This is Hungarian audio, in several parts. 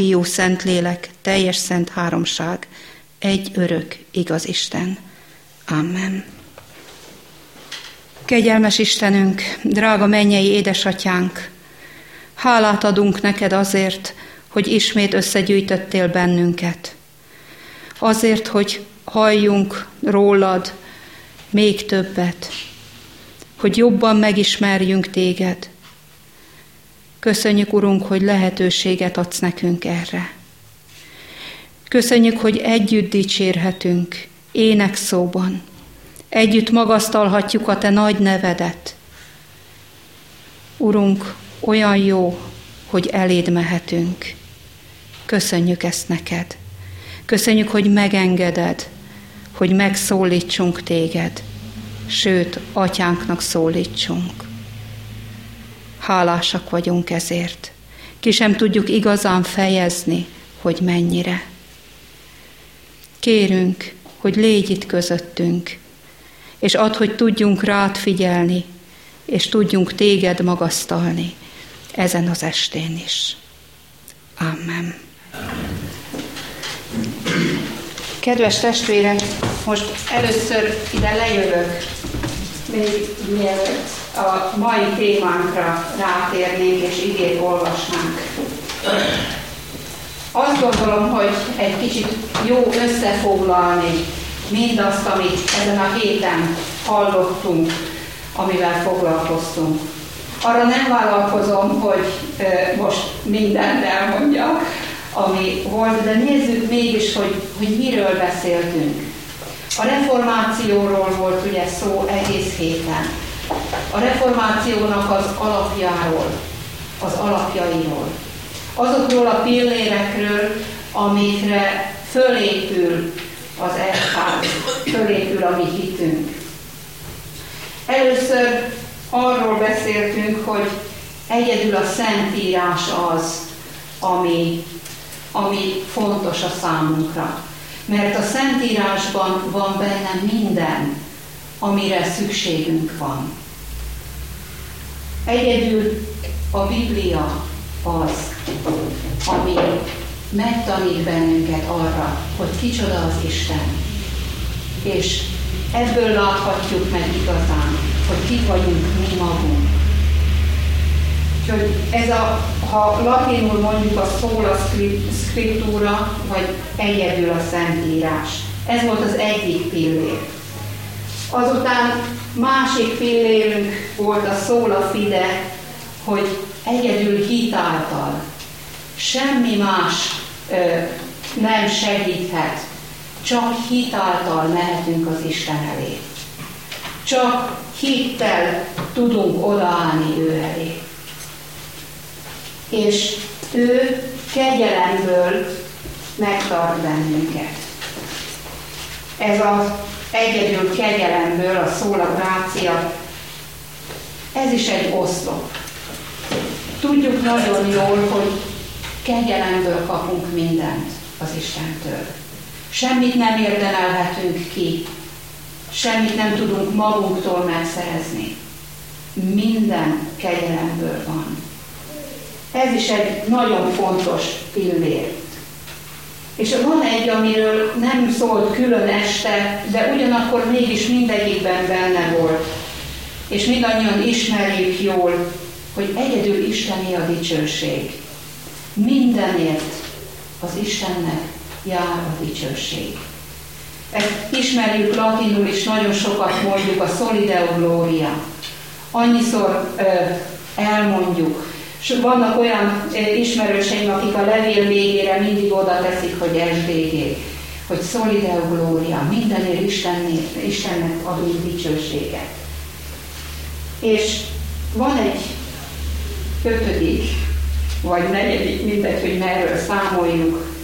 Fiú, Szentlélek, teljes szent háromság, egy örök, igaz Isten. Amen. Kegyelmes Istenünk, drága mennyei édesatyánk, hálát adunk neked azért, hogy ismét összegyűjtöttél bennünket. Azért, hogy halljunk rólad még többet, hogy jobban megismerjünk téged. Köszönjük, Urunk, hogy lehetőséget adsz nekünk erre. Köszönjük, hogy együtt dicsérhetünk, ének szóban. Együtt magasztalhatjuk a Te nagy nevedet. Urunk, olyan jó, hogy eléd mehetünk. Köszönjük ezt neked. Köszönjük, hogy megengeded, hogy megszólítsunk téged, sőt, atyánknak szólítsunk. Hálásak vagyunk ezért. Ki sem tudjuk igazán fejezni, hogy mennyire. Kérünk, hogy légy itt közöttünk, és add, hogy tudjunk rád figyelni, és tudjunk téged magasztalni ezen az estén is. Amen. Kedves testvérek, most először ide lejövök, még mielőtt a mai témánkra rátérnénk és igét olvasnánk. Azt gondolom, hogy egy kicsit jó összefoglalni mindazt, amit ezen a héten hallottunk, amivel foglalkoztunk. Arra nem vállalkozom, hogy most mindent elmondjak, ami volt, de nézzük mégis, hogy, hogy miről beszéltünk. A reformációról volt ugye szó egész héten. A reformációnak az alapjáról, az alapjairól. Azokról a pillérekről, amikre fölépül az egyház, fölépül a mi hitünk. Először arról beszéltünk, hogy egyedül a Szentírás az, ami, ami fontos a számunkra. Mert a Szentírásban van benne minden, amire szükségünk van. Egyedül a Biblia az, ami megtanít bennünket arra, hogy kicsoda az Isten. És ebből láthatjuk meg igazán, hogy ki vagyunk mi magunk. Úgyhogy ez a, ha latinul mondjuk a szóla scriptúra, vagy egyedül a Szentírás. Ez volt az egyik pillér. Azután másik pillérünk volt a szóla fide, hogy egyedül hitáltal. Semmi más ö, nem segíthet, csak hitáltal mehetünk az Isten elé. Csak hittel tudunk odaállni ő elé. És ő kegyelemből megtart bennünket. Ez az egyedül kegyelemből a szóla grácia, ez is egy oszlop. Tudjuk nagyon jól, hogy kegyelemből kapunk mindent az Istentől. Semmit nem érdemelhetünk ki, semmit nem tudunk magunktól megszerezni. Minden kegyelemből van. Ez is egy nagyon fontos pillér. És van egy, amiről nem szólt külön este, de ugyanakkor mégis mindegyikben benne volt. És mindannyian ismerjük jól, hogy egyedül Isteni a dicsőség. Mindenért az Istennek jár a dicsőség. Ezt ismerjük latinul is, nagyon sokat mondjuk a Solideo Gloria. Annyiszor ö, elmondjuk. És vannak olyan ö, ismerőseim, akik a levél végére mindig oda teszik, hogy SDG, hogy Solideo Gloria, mindenért Istennek, Istennek adunk dicsőséget. És van egy ötödik, vagy negyedik, mindegy, hogy merről számoljuk,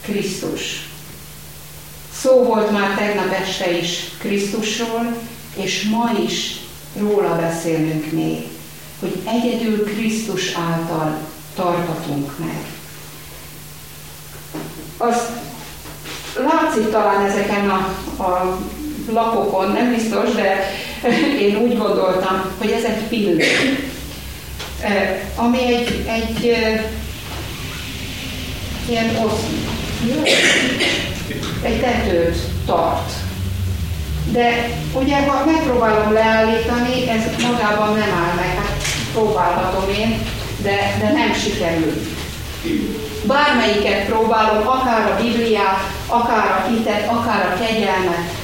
Krisztus. Szó volt már tegnap este is Krisztusról, és ma is róla beszélünk még, hogy egyedül Krisztus által tartatunk meg. Az látszik talán ezeken a, a lapokon, nem biztos, de én úgy gondoltam, hogy ez egy pillanat ami egy, egy ilyen osz, egy tetőt tart. De ugye, ha megpróbálom leállítani, ez magában nem áll meg, hát próbálhatom én, de, de nem sikerül. Bármelyiket próbálom, akár a Bibliát, akár a hitet, akár a kegyelmet,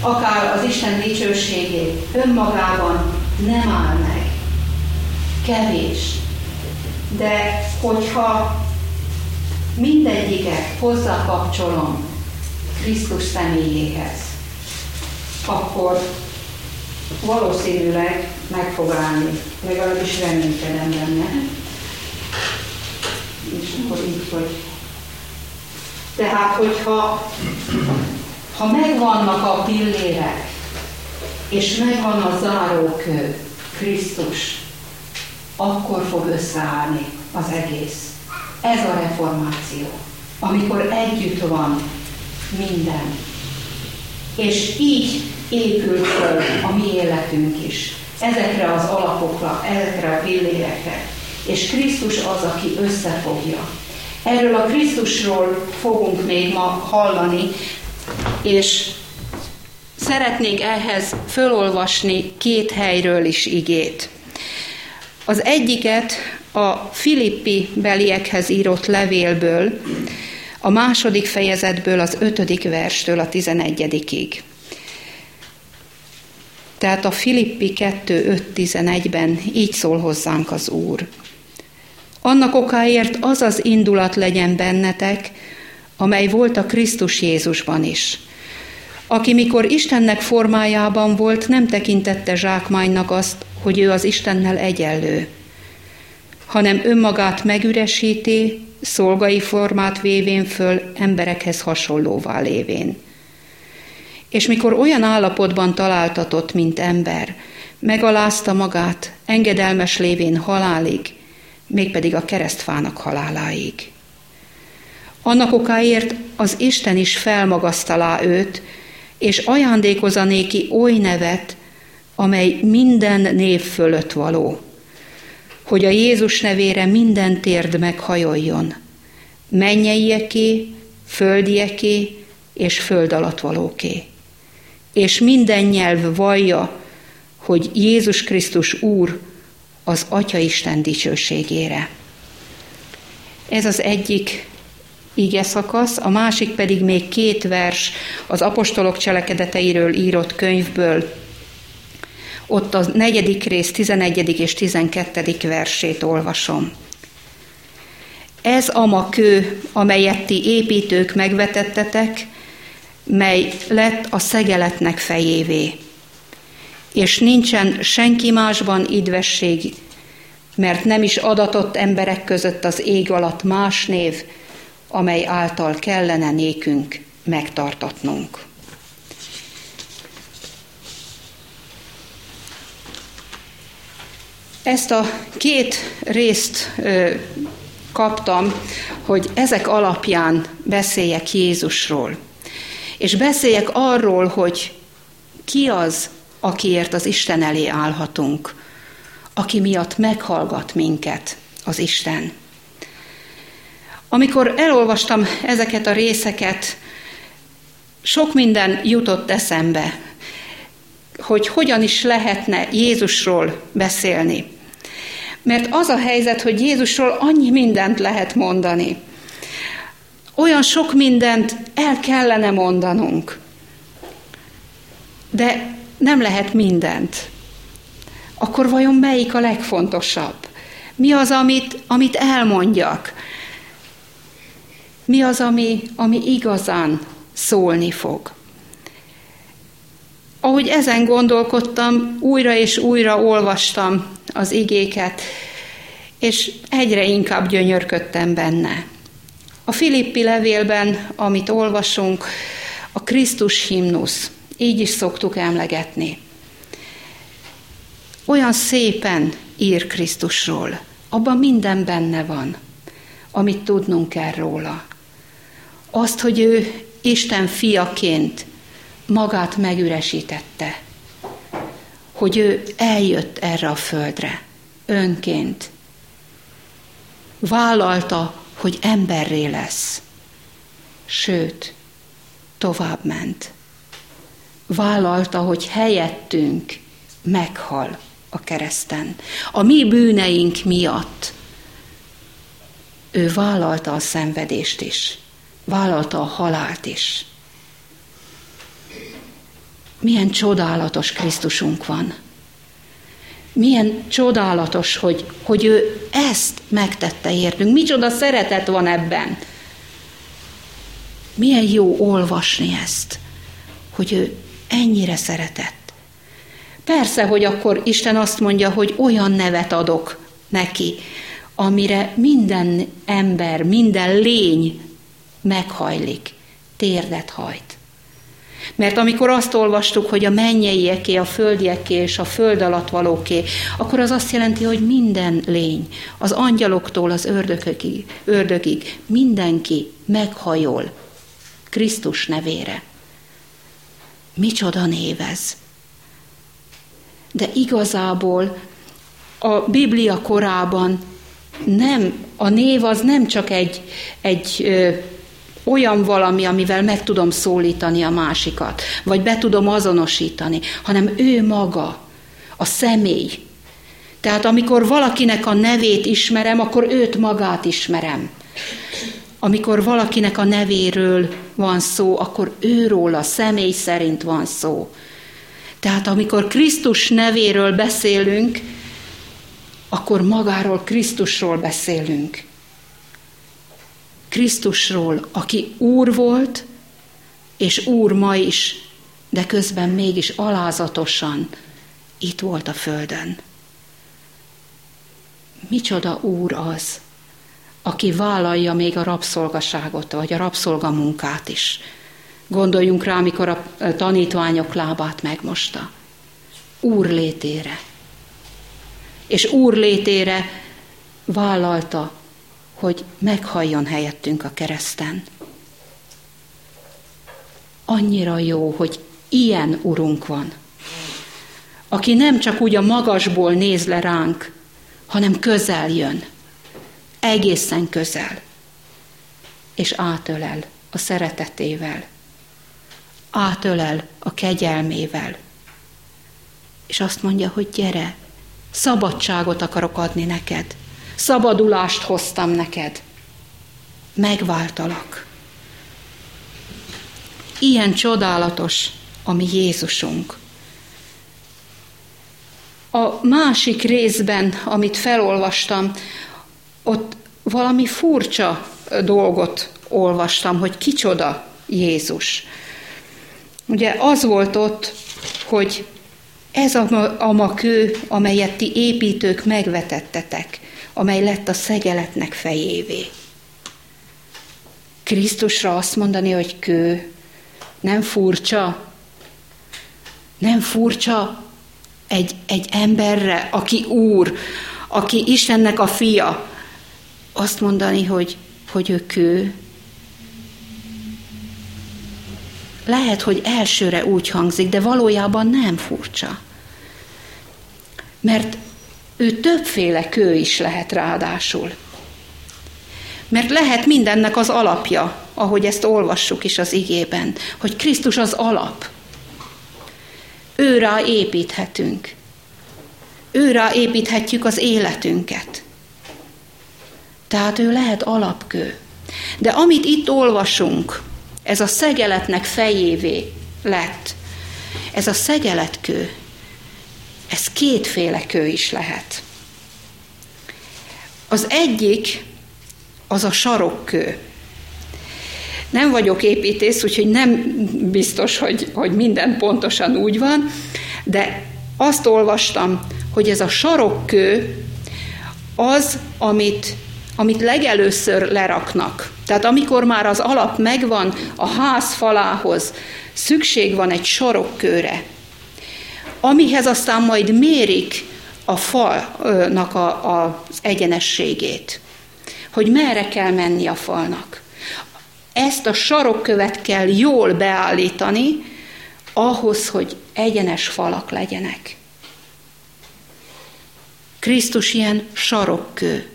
akár az Isten dicsőségét, önmagában nem áll meg. Kevés. De hogyha mindegyiket hozzákapcsolom Krisztus személyéhez, akkor valószínűleg meg fog állni, legalábbis reménykedem benne. És akkor így, hogy tehát, hogyha ha megvannak a pillérek, és megvan a zárókő, Krisztus, akkor fog összeállni az egész. Ez a reformáció, amikor együtt van minden. És így épül föl a mi életünk is. Ezekre az alapokra, ezekre a pillérekre. És Krisztus az, aki összefogja. Erről a Krisztusról fogunk még ma hallani, és szeretnék ehhez fölolvasni két helyről is igét. Az egyiket a Filippi beliekhez írott levélből, a második fejezetből az ötödik verstől a tizenegyedikig. Tehát a Filippi 2.5.11-ben így szól hozzánk az Úr. Annak okáért az az indulat legyen bennetek, amely volt a Krisztus Jézusban is, aki mikor Istennek formájában volt, nem tekintette zsákmánynak azt, hogy ő az Istennel egyenlő, hanem önmagát megüresíti, szolgai formát vévén föl emberekhez hasonlóvá lévén. És mikor olyan állapotban találtatott, mint ember, megalázta magát, engedelmes lévén halálig, mégpedig a keresztfának haláláig. Annak okáért az Isten is felmagasztalá őt, és ajándékozza néki oly nevet, amely minden név fölött való, hogy a Jézus nevére minden térd meghajoljon, mennyeieké, földieké és föld alatt valóké. És minden nyelv vallja, hogy Jézus Krisztus Úr az Atya Isten dicsőségére. Ez az egyik ige szakasz, a másik pedig még két vers az apostolok cselekedeteiről írott könyvből. Ott a negyedik rész, tizenegyedik és tizenkettedik versét olvasom. Ez a ma kő, amelyet ti építők megvetettetek, mely lett a szegeletnek fejévé. És nincsen senki másban idvesség, mert nem is adatott emberek között az ég alatt más név, amely által kellene nékünk megtartatnunk. Ezt a két részt ö, kaptam, hogy ezek alapján beszéljek Jézusról. És beszéljek arról, hogy ki az, akiért az Isten elé állhatunk, aki miatt meghallgat minket az Isten. Amikor elolvastam ezeket a részeket, sok minden jutott eszembe, hogy hogyan is lehetne Jézusról beszélni. Mert az a helyzet, hogy Jézusról annyi mindent lehet mondani. Olyan sok mindent el kellene mondanunk. De nem lehet mindent. Akkor vajon melyik a legfontosabb? Mi az, amit, amit elmondjak? Mi az, ami, ami igazán szólni fog? Ahogy ezen gondolkodtam, újra és újra olvastam az igéket, és egyre inkább gyönyörködtem benne. A Filippi levélben, amit olvasunk, a Krisztus himnusz, így is szoktuk emlegetni. Olyan szépen ír Krisztusról, abban minden benne van, amit tudnunk kell róla azt, hogy ő Isten fiaként magát megüresítette, hogy ő eljött erre a földre önként. Vállalta, hogy emberré lesz. Sőt, tovább ment. Vállalta, hogy helyettünk meghal a kereszten. A mi bűneink miatt ő vállalta a szenvedést is, vállalta a halált is. Milyen csodálatos Krisztusunk van. Milyen csodálatos, hogy, hogy ő ezt megtette értünk. Micsoda szeretet van ebben. Milyen jó olvasni ezt, hogy ő ennyire szeretett. Persze, hogy akkor Isten azt mondja, hogy olyan nevet adok neki, amire minden ember, minden lény meghajlik, térdet hajt. Mert amikor azt olvastuk, hogy a mennyeieké, a földieké és a föld alatt valóké, akkor az azt jelenti, hogy minden lény, az angyaloktól az ördögig, ördögig mindenki meghajol Krisztus nevére. Micsoda név ez! De igazából a Biblia korában nem, a név az nem csak egy, egy olyan valami, amivel meg tudom szólítani a másikat, vagy be tudom azonosítani, hanem ő maga, a személy. Tehát amikor valakinek a nevét ismerem, akkor őt magát ismerem. Amikor valakinek a nevéről van szó, akkor őról a személy szerint van szó. Tehát amikor Krisztus nevéről beszélünk, akkor magáról Krisztusról beszélünk. Krisztusról, aki Úr volt, és Úr ma is, de közben mégis alázatosan itt volt a földön. Micsoda Úr az, aki vállalja még a rabszolgaságot, vagy a rabszolgamunkát is. Gondoljunk rá, amikor a tanítványok lábát megmosta. Úr létére. És Úr létére vállalta hogy meghalljon helyettünk a kereszten. Annyira jó, hogy ilyen urunk van, aki nem csak úgy a magasból néz le ránk, hanem közel jön, egészen közel, és átölel a szeretetével, átölel a kegyelmével, és azt mondja, hogy gyere, szabadságot akarok adni neked, szabadulást hoztam neked. Megváltalak. Ilyen csodálatos a mi Jézusunk. A másik részben, amit felolvastam, ott valami furcsa dolgot olvastam, hogy kicsoda Jézus. Ugye az volt ott, hogy ez a, a ma kő, amelyet ti építők megvetettetek amely lett a szegeletnek fejévé. Krisztusra azt mondani, hogy kő, nem furcsa, nem furcsa egy, egy emberre, aki úr, aki Istennek a fia, azt mondani, hogy, hogy ő kő. Lehet, hogy elsőre úgy hangzik, de valójában nem furcsa. Mert ő többféle kő is lehet ráadásul. Mert lehet mindennek az alapja, ahogy ezt olvassuk is az igében, hogy Krisztus az alap. Őrá építhetünk. Őrá építhetjük az életünket. Tehát ő lehet alapkő. De amit itt olvasunk, ez a szegeletnek fejévé lett. Ez a szegeletkő, ez kétféle kő is lehet. Az egyik az a sarokkő. Nem vagyok építész, úgyhogy nem biztos, hogy, hogy minden pontosan úgy van, de azt olvastam, hogy ez a sarokkő az, amit, amit legelőször leraknak. Tehát amikor már az alap megvan a ház falához, szükség van egy sarokkőre, amihez aztán majd mérik a falnak a, a, az egyenességét, hogy merre kell menni a falnak. Ezt a sarokkövet kell jól beállítani, ahhoz, hogy egyenes falak legyenek. Krisztus ilyen sarokkő.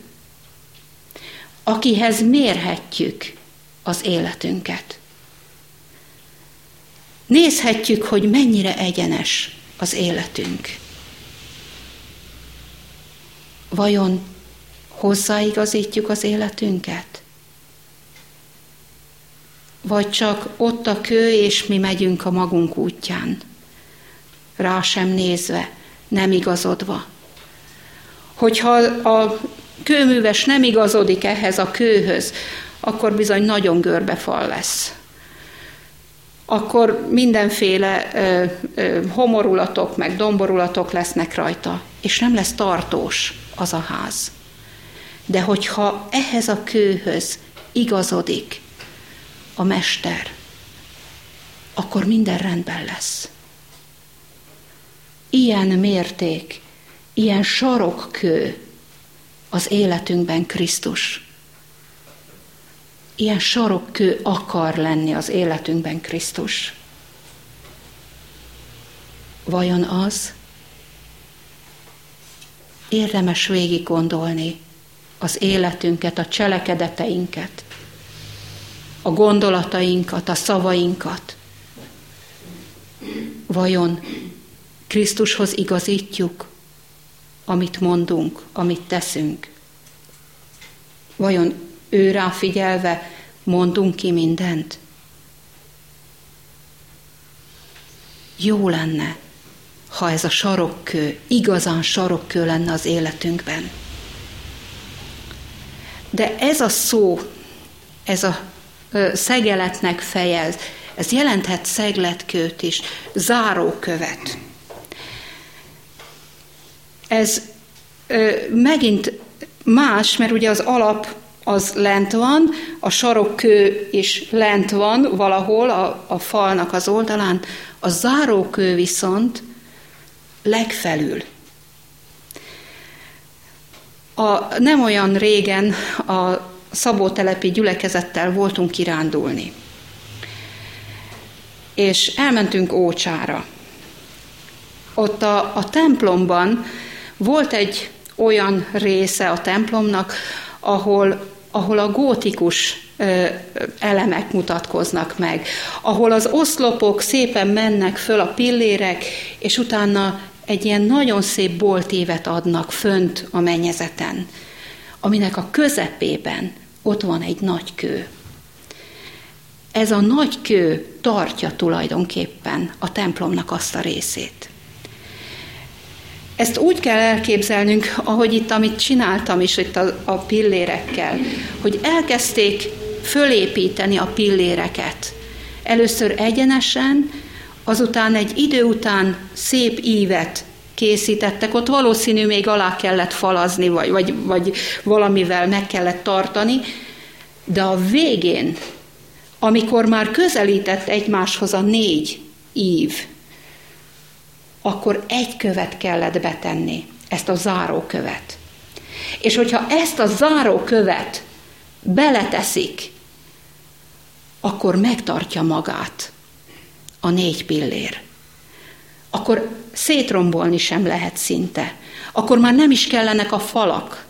Akihez mérhetjük az életünket. Nézhetjük, hogy mennyire egyenes az életünk. Vajon hozzáigazítjuk az életünket? Vagy csak ott a kő, és mi megyünk a magunk útján, rá sem nézve, nem igazodva. Hogyha a kőműves nem igazodik ehhez a kőhöz, akkor bizony nagyon görbefal lesz. Akkor mindenféle ö, ö, homorulatok, meg domborulatok lesznek rajta, és nem lesz tartós az a ház. De hogyha ehhez a kőhöz igazodik a mester, akkor minden rendben lesz. Ilyen mérték, ilyen sarokkő az életünkben Krisztus. Ilyen sarokkő akar lenni az életünkben Krisztus. Vajon az? Érdemes végig gondolni az életünket, a cselekedeteinket, a gondolatainkat, a szavainkat. Vajon Krisztushoz igazítjuk, amit mondunk, amit teszünk? Vajon ő rá figyelve mondunk ki mindent? Jó lenne, ha ez a sarokkő, igazán sarokkő lenne az életünkben. De ez a szó, ez a szegeletnek fejez, ez jelenthet szegletkőt is, zárókövet. Ez ö, megint más, mert ugye az alap az lent van, a sarokkő is lent van valahol a, a falnak az oldalán, a zárókő viszont legfelül. A, nem olyan régen a szabótelepi gyülekezettel voltunk kirándulni. És elmentünk Ócsára. Ott a, a templomban volt egy olyan része a templomnak, ahol, ahol a gótikus elemek mutatkoznak meg, ahol az oszlopok szépen mennek föl a pillérek, és utána egy ilyen nagyon szép boltévet adnak fönt a mennyezeten, aminek a közepében ott van egy nagy kő. Ez a nagy kő tartja tulajdonképpen a templomnak azt a részét. Ezt úgy kell elképzelnünk, ahogy itt, amit csináltam is itt a, a pillérekkel, hogy elkezdték fölépíteni a pilléreket. Először egyenesen, azután egy idő után szép ívet készítettek, ott valószínű még alá kellett falazni, vagy, vagy, vagy valamivel meg kellett tartani, de a végén, amikor már közelített egymáshoz a négy ív, akkor egy követ kellett betenni, ezt a zárókövet. És hogyha ezt a zárókövet beleteszik, akkor megtartja magát a négy pillér. Akkor szétrombolni sem lehet szinte. Akkor már nem is kellenek a falak.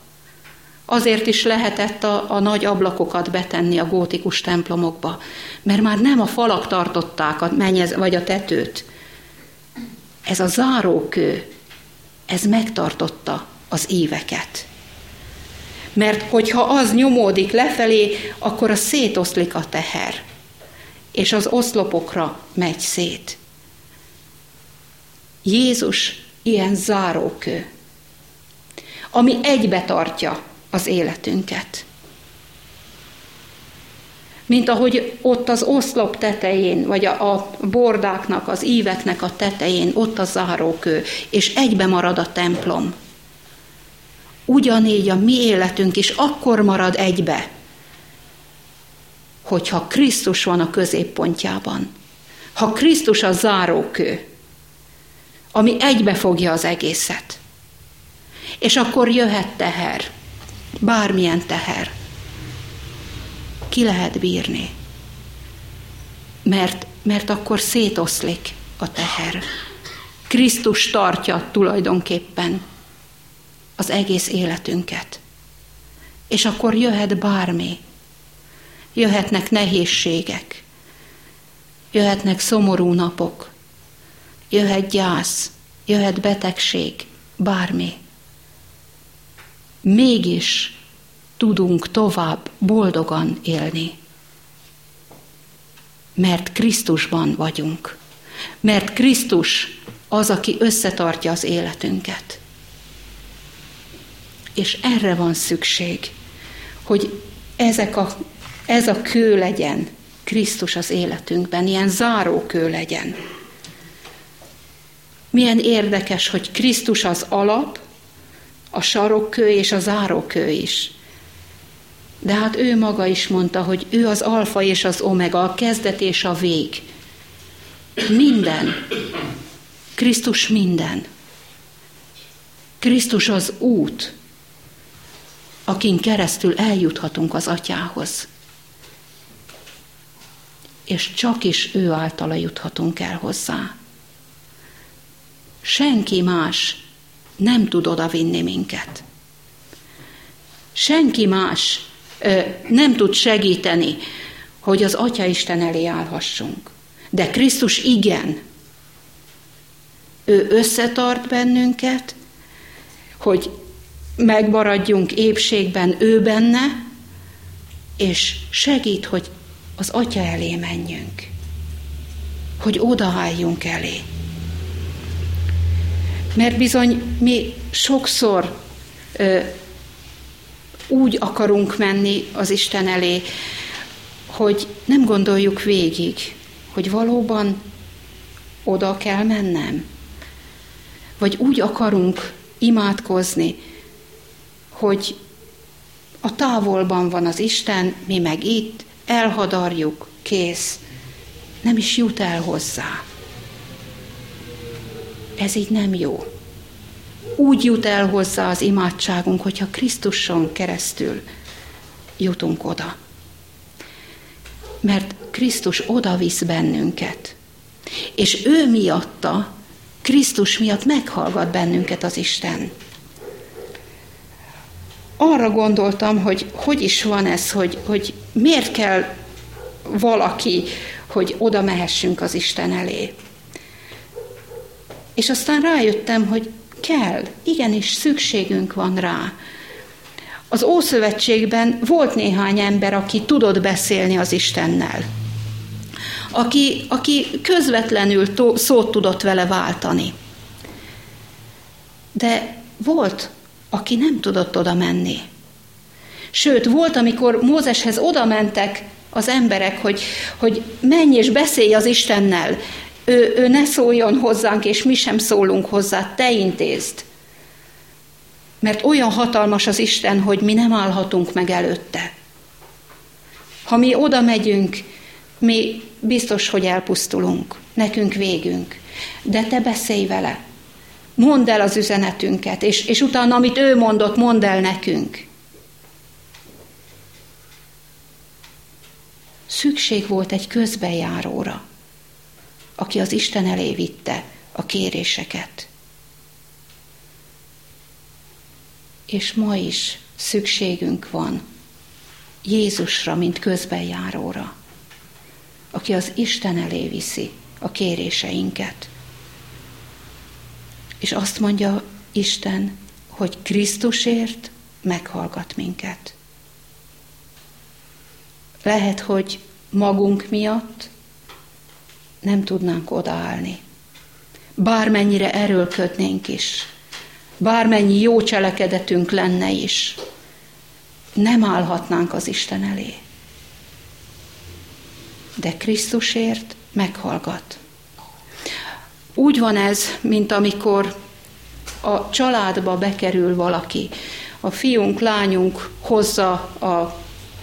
Azért is lehetett a, a nagy ablakokat betenni a gótikus templomokba, mert már nem a falak tartották a menyez, vagy a tetőt. Ez a zárókő, ez megtartotta az éveket. Mert hogyha az nyomódik lefelé, akkor a szétoszlik a teher, és az oszlopokra megy szét. Jézus ilyen zárókő, ami egybe tartja az életünket. Mint ahogy ott az oszlop tetején, vagy a, a bordáknak, az íveknek a tetején, ott a zárókő, és egybe marad a templom. Ugyanígy a mi életünk is akkor marad egybe, hogyha Krisztus van a középpontjában. Ha Krisztus a zárókő, ami egybefogja az egészet. És akkor jöhet teher, bármilyen teher. Ki lehet bírni? Mert, mert akkor szétoszlik a teher. Krisztus tartja tulajdonképpen az egész életünket. És akkor jöhet bármi. Jöhetnek nehézségek. Jöhetnek szomorú napok. Jöhet gyász. Jöhet betegség. Bármi. Mégis tudunk tovább boldogan élni. Mert Krisztusban vagyunk. Mert Krisztus az, aki összetartja az életünket. És erre van szükség, hogy ezek a, ez a kő legyen Krisztus az életünkben, ilyen záró kő legyen. Milyen érdekes, hogy Krisztus az alap, a sarokkő és a zárókő is. De hát ő maga is mondta, hogy ő az alfa és az omega, a kezdet és a vég. Minden. Krisztus minden. Krisztus az út, akin keresztül eljuthatunk az atyához. És csak is ő általa juthatunk el hozzá. Senki más nem tud oda vinni minket. Senki más nem tud segíteni, hogy az Atya Isten elé állhassunk. De Krisztus igen. Ő összetart bennünket, hogy megmaradjunk épségben ő benne, és segít, hogy az Atya elé menjünk, hogy odaálljunk elé. Mert bizony mi sokszor úgy akarunk menni az Isten elé, hogy nem gondoljuk végig, hogy valóban oda kell mennem. Vagy úgy akarunk imádkozni, hogy a távolban van az Isten, mi meg itt, elhadarjuk, kész. Nem is jut el hozzá. Ez így nem jó. Úgy jut el hozzá az imádságunk, hogyha Krisztuson keresztül jutunk oda. Mert Krisztus oda visz bennünket. És ő miatta, Krisztus miatt meghallgat bennünket az Isten. Arra gondoltam, hogy hogy is van ez, hogy, hogy miért kell valaki, hogy oda mehessünk az Isten elé. És aztán rájöttem, hogy kell, igenis szükségünk van rá. Az Ószövetségben volt néhány ember, aki tudott beszélni az Istennel. Aki, aki közvetlenül tó, szót tudott vele váltani. De volt, aki nem tudott oda menni. Sőt, volt, amikor Mózeshez oda mentek az emberek, hogy, hogy menj és beszélj az Istennel, ő, ő ne szóljon hozzánk, és mi sem szólunk hozzá, te intézd. Mert olyan hatalmas az Isten, hogy mi nem állhatunk meg előtte. Ha mi oda megyünk, mi biztos, hogy elpusztulunk, nekünk végünk. De te beszélj vele, mondd el az üzenetünket, és, és utána, amit ő mondott, mondd el nekünk. Szükség volt egy közbejáróra aki az Isten elé vitte a kéréseket. És ma is szükségünk van Jézusra, mint közbenjáróra, aki az Isten elé viszi a kéréseinket. És azt mondja Isten, hogy Krisztusért meghallgat minket. Lehet, hogy magunk miatt, nem tudnánk odaállni. Bármennyire erőlködnénk is, bármennyi jó cselekedetünk lenne is, nem állhatnánk az Isten elé. De Krisztusért meghallgat. Úgy van ez, mint amikor a családba bekerül valaki. A fiunk, lányunk hozza a,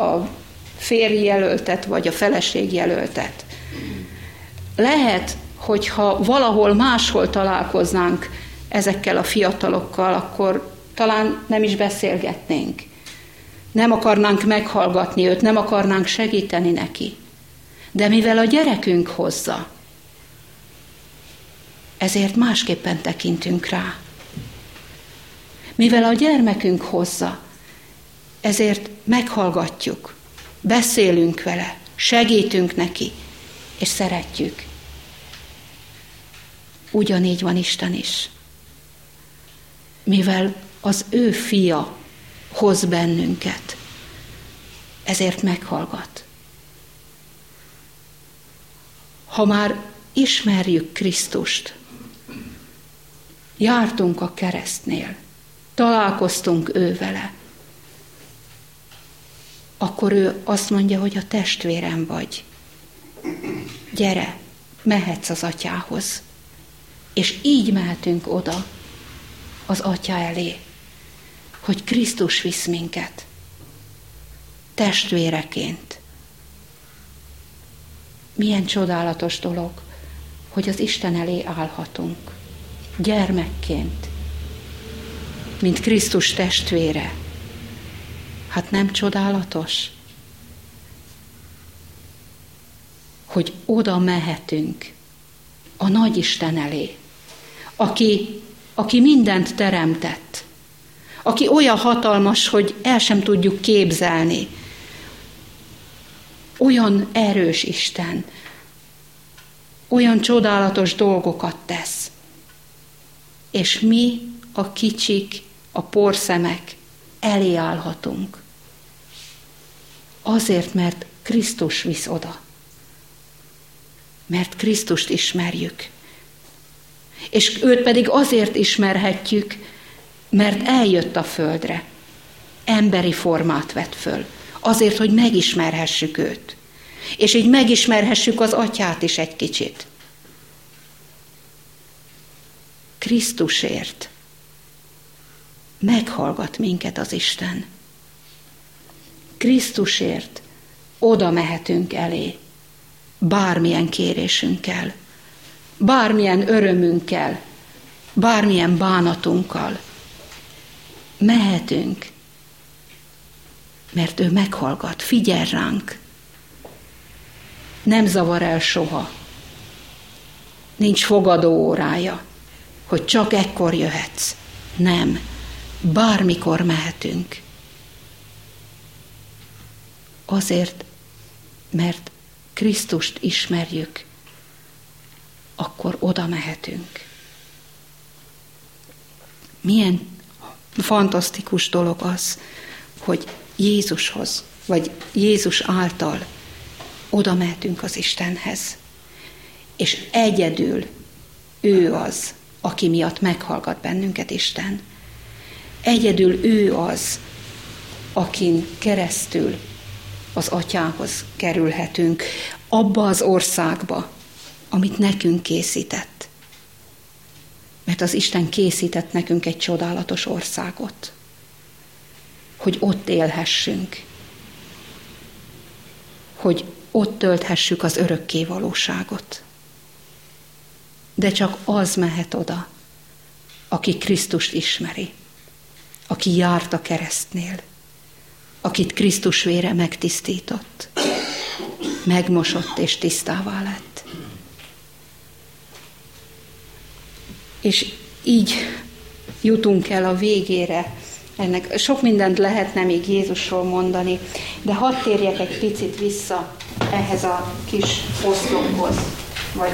a férjjelöltet, vagy a feleségjelöltet. Lehet, hogyha valahol máshol találkoznánk ezekkel a fiatalokkal, akkor talán nem is beszélgetnénk. Nem akarnánk meghallgatni őt, nem akarnánk segíteni neki. De mivel a gyerekünk hozza, ezért másképpen tekintünk rá. Mivel a gyermekünk hozza, ezért meghallgatjuk, beszélünk vele, segítünk neki, és szeretjük. Ugyanígy van Isten is. Mivel az ő fia hoz bennünket, ezért meghallgat. Ha már ismerjük Krisztust, jártunk a keresztnél, találkoztunk ő vele, akkor ő azt mondja, hogy a testvérem vagy. Gyere, mehetsz az atyához. És így mehetünk oda az atya elé, hogy Krisztus visz minket testvéreként. Milyen csodálatos dolog, hogy az Isten elé állhatunk, gyermekként, mint Krisztus testvére. Hát nem csodálatos? Hogy oda mehetünk a nagy Isten elé, aki, aki mindent teremtett, aki olyan hatalmas, hogy el sem tudjuk képzelni, olyan erős Isten, olyan csodálatos dolgokat tesz. És mi, a kicsik, a porszemek elé állhatunk. Azért, mert Krisztus visz oda. Mert Krisztust ismerjük. És őt pedig azért ismerhetjük, mert eljött a földre. Emberi formát vett föl azért, hogy megismerhessük őt. És így megismerhessük az atyát is egy kicsit. Krisztusért meghallgat minket az Isten. Krisztusért oda mehetünk elé, bármilyen kérésünkkel, bármilyen örömünkkel, bármilyen bánatunkkal. Mehetünk, mert ő meghallgat, figyel ránk. Nem zavar el soha. Nincs fogadó órája, hogy csak ekkor jöhetsz. Nem, bármikor mehetünk. Azért, mert Krisztust ismerjük, akkor oda mehetünk. Milyen fantasztikus dolog az, hogy Jézushoz, vagy Jézus által oda mehetünk az Istenhez. És egyedül ő az, aki miatt meghallgat bennünket Isten. Egyedül ő az, akin keresztül az atyához kerülhetünk, abba az országba, amit nekünk készített. Mert az Isten készített nekünk egy csodálatos országot hogy ott élhessünk, hogy ott tölthessük az örökké valóságot. De csak az mehet oda, aki Krisztust ismeri, aki járt a keresztnél, akit Krisztus vére megtisztított, megmosott és tisztává lett. És így jutunk el a végére ennek sok mindent lehetne még Jézusról mondani, de hadd térjek egy picit vissza ehhez a kis oszlophoz, vagy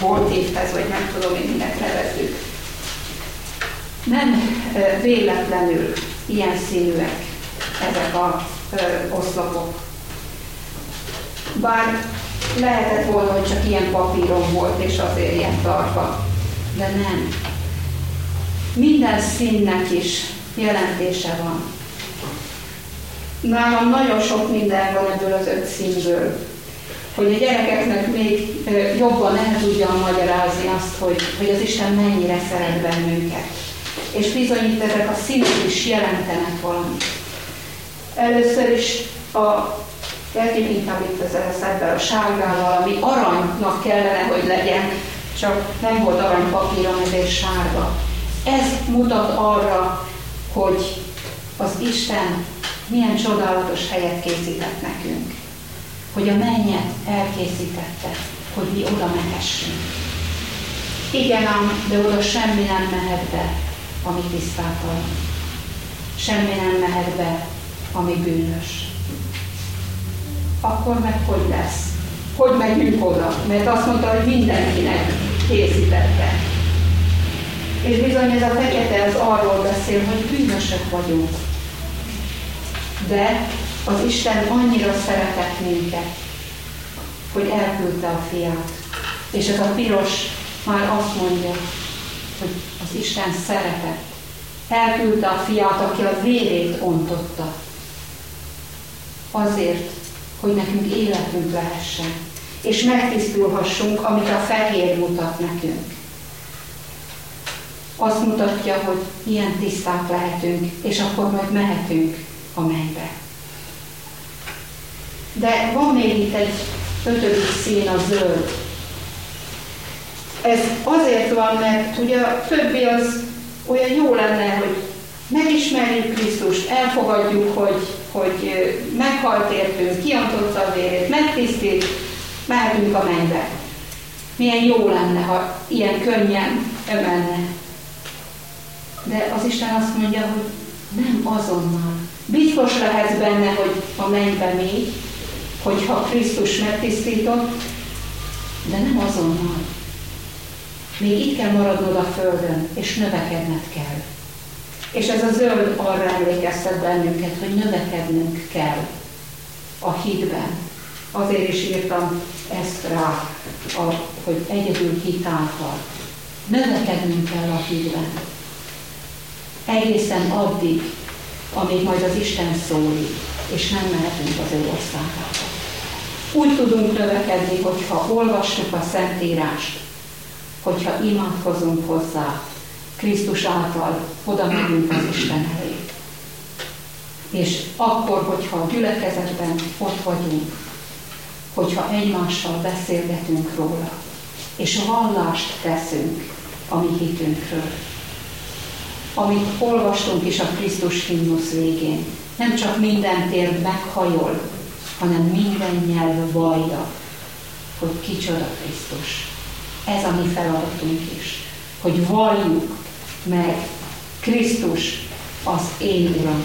boltéphez, vagy nem tudom, hogy minek nevezzük. Nem véletlenül ilyen színűek ezek a oszlopok. Bár lehetett volna, hogy csak ilyen papíron volt, és azért ilyen tartva, de nem. Minden színnek is jelentése van. Nálam nagyon sok minden van ebből az öt színből, hogy a gyerekeknek még jobban el tudjam magyarázni azt, hogy, hogy az Isten mennyire szeret bennünket. És bizonyít ezek a színek is jelentenek valamit. Először is a Kezdjük inkább itt az ebben a sárgával, ami aranynak kellene, hogy legyen, csak nem volt aranypapíron, ezért sárga. Ez mutat arra, hogy az Isten milyen csodálatos helyet készített nekünk, hogy a mennyet elkészítette, hogy mi oda mehessünk. Igen ám, de oda semmi nem mehet be, ami tisztátalan. Semmi nem mehet be, ami bűnös. Akkor meg hogy lesz? Hogy megyünk oda? Mert azt mondta, hogy mindenkinek készítette. És bizony ez a fekete az arról beszél, hogy bűnösök vagyunk. De az Isten annyira szeretett minket, hogy elküldte a fiát. És ez a piros már azt mondja, hogy az Isten szeretett. Elküldte a fiát, aki a vérét ontotta. Azért, hogy nekünk életünk lehessen, és megtisztulhassunk, amit a fehér mutat nekünk. Azt mutatja, hogy ilyen tiszták lehetünk, és akkor majd mehetünk a mennybe. De van még itt egy ötödik szín, a zöld. Ez azért van, mert ugye a többi az olyan jó lenne, hogy megismerjük Krisztust, elfogadjuk, hogy, hogy meghalt értünk, kiantotta a vérét, megtisztít, mehetünk a mennybe. Milyen jó lenne, ha ilyen könnyen menne. De az Isten azt mondja, hogy nem azonnal. Biztos lehetsz benne, hogy a mennybe még, hogyha Krisztus megtisztított, de nem azonnal. Még itt kell maradnod a Földön, és növekedned kell. És ez a zöld arra emlékeztet bennünket, hogy növekednünk kell a hitben. Azért is írtam ezt rá, a, hogy egyedül hitáltal. Növekednünk kell a hitben. Egészen addig, amíg majd az Isten szólít, és nem mehetünk az ő országába. Úgy tudunk növekedni, hogyha olvassuk a Szentírást, hogyha imádkozunk hozzá, Krisztus által oda megyünk az Isten elé. És akkor, hogyha a gyülekezetben ott vagyunk, hogyha egymással beszélgetünk róla, és vallást teszünk a mi hitünkről. Amit olvastunk is a Krisztus himnusz végén, nem csak minden térd meghajol, hanem minden nyelv vallja, hogy kicsoda Krisztus. Ez a mi feladatunk is, hogy valljuk meg Krisztus az én Uram.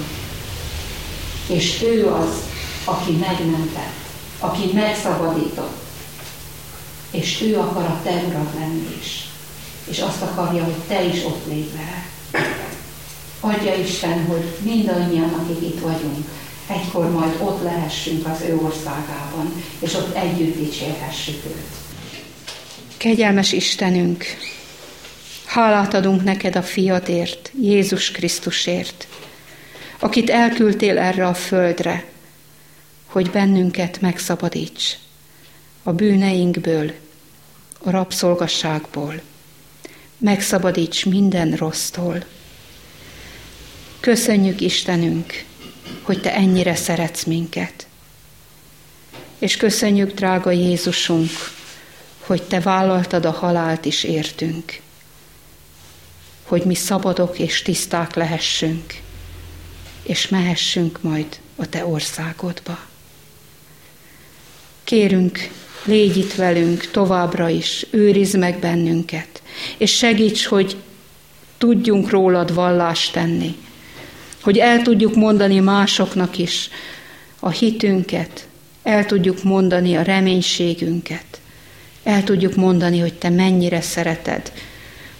És ő az, aki megmentett, aki megszabadított. És ő akar a te urad lenni is. És azt akarja, hogy te is ott légy vele. Adja Isten, hogy mindannyian, akik itt vagyunk, egykor majd ott lehessünk az ő országában, és ott együtt dicsérhessük őt. Kegyelmes Istenünk, hálát adunk neked a fiadért, Jézus Krisztusért, akit elküldtél erre a földre, hogy bennünket megszabadíts a bűneinkből, a rabszolgasságból, megszabadíts minden rossztól. Köszönjük Istenünk, hogy Te ennyire szeretsz minket. És köszönjük, drága Jézusunk, hogy Te vállaltad a halált is értünk, hogy mi szabadok és tiszták lehessünk, és mehessünk majd a Te országodba. Kérünk, légy itt velünk továbbra is, őrizd meg bennünket, és segíts, hogy tudjunk rólad vallást tenni, hogy el tudjuk mondani másoknak is a hitünket, el tudjuk mondani a reménységünket, el tudjuk mondani, hogy te mennyire szereted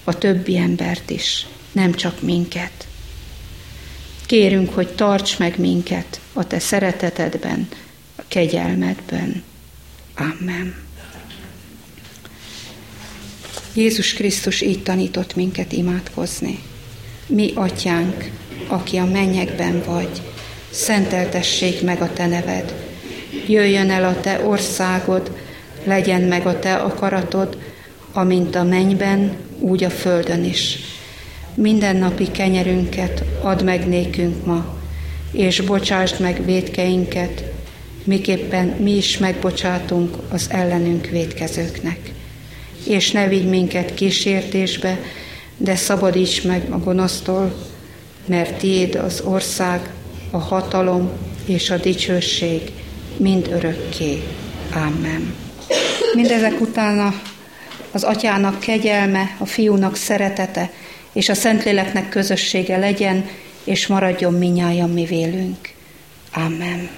a többi embert is, nem csak minket. Kérünk, hogy tarts meg minket a te szeretetedben, a kegyelmedben. Amen. Jézus Krisztus így tanított minket imádkozni. Mi, atyánk, aki a mennyekben vagy, szenteltessék meg a te neved. Jöjjön el a te országod, legyen meg a te akaratod, amint a mennyben, úgy a földön is. Minden napi kenyerünket add meg nékünk ma, és bocsásd meg védkeinket, miképpen mi is megbocsátunk az ellenünk védkezőknek. És ne vigy minket kísértésbe, de szabadíts meg a gonosztól, mert tiéd az ország, a hatalom és a dicsőség mind örökké. Amen. Mindezek utána az atyának kegyelme, a fiúnak szeretete és a Szentléleknek közössége legyen, és maradjon minnyáján mi vélünk. Amen.